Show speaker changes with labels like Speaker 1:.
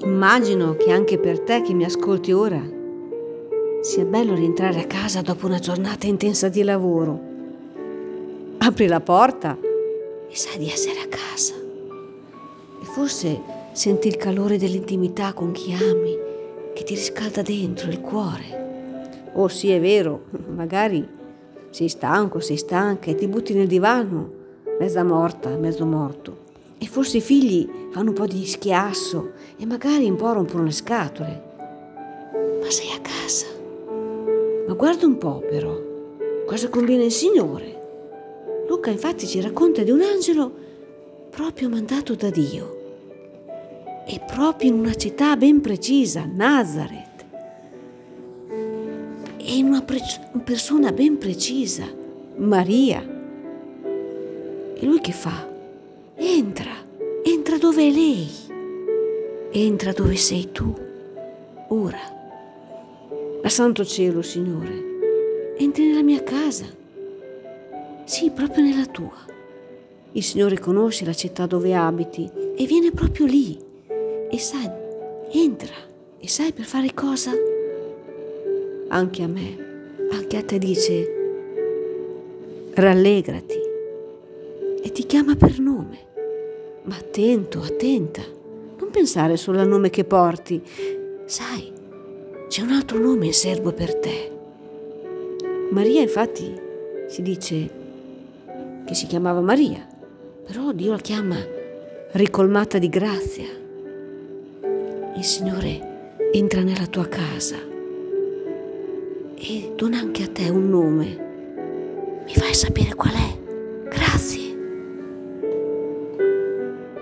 Speaker 1: Immagino che anche per te che mi ascolti ora sia bello rientrare a casa dopo una giornata intensa di lavoro. Apri la porta e sai di essere a casa. E forse senti il calore dell'intimità con chi ami, che ti riscalda dentro il cuore. Oh sì, è vero, magari sei stanco, sei stanca e ti butti nel divano, mezza morta, mezzo morto. E forse i figli fanno un po' di schiasso e magari un po' rompono le scatole. Ma sei a casa. Ma guarda un po' però, cosa conviene il Signore. Luca infatti ci racconta di un angelo proprio mandato da Dio e proprio in una città ben precisa, Nazareth. E in una pre- persona ben precisa, Maria. E lui che fa? Entra, entra dove è lei, entra dove sei tu, ora. A santo cielo, Signore, entri nella mia casa, sì, proprio nella tua. Il Signore conosce la città dove abiti. E viene proprio lì. E sai, entra. E sai per fare cosa? Anche a me, anche a te dice, rallegrati. E ti chiama per nome. Ma attento, attenta, non pensare solo al nome che porti. Sai, c'è un altro nome in serbo per te. Maria infatti si dice che si chiamava Maria, però Dio la chiama ricolmata di grazia. Il Signore entra nella tua casa e dona anche a te un nome. Mi fai sapere qual è?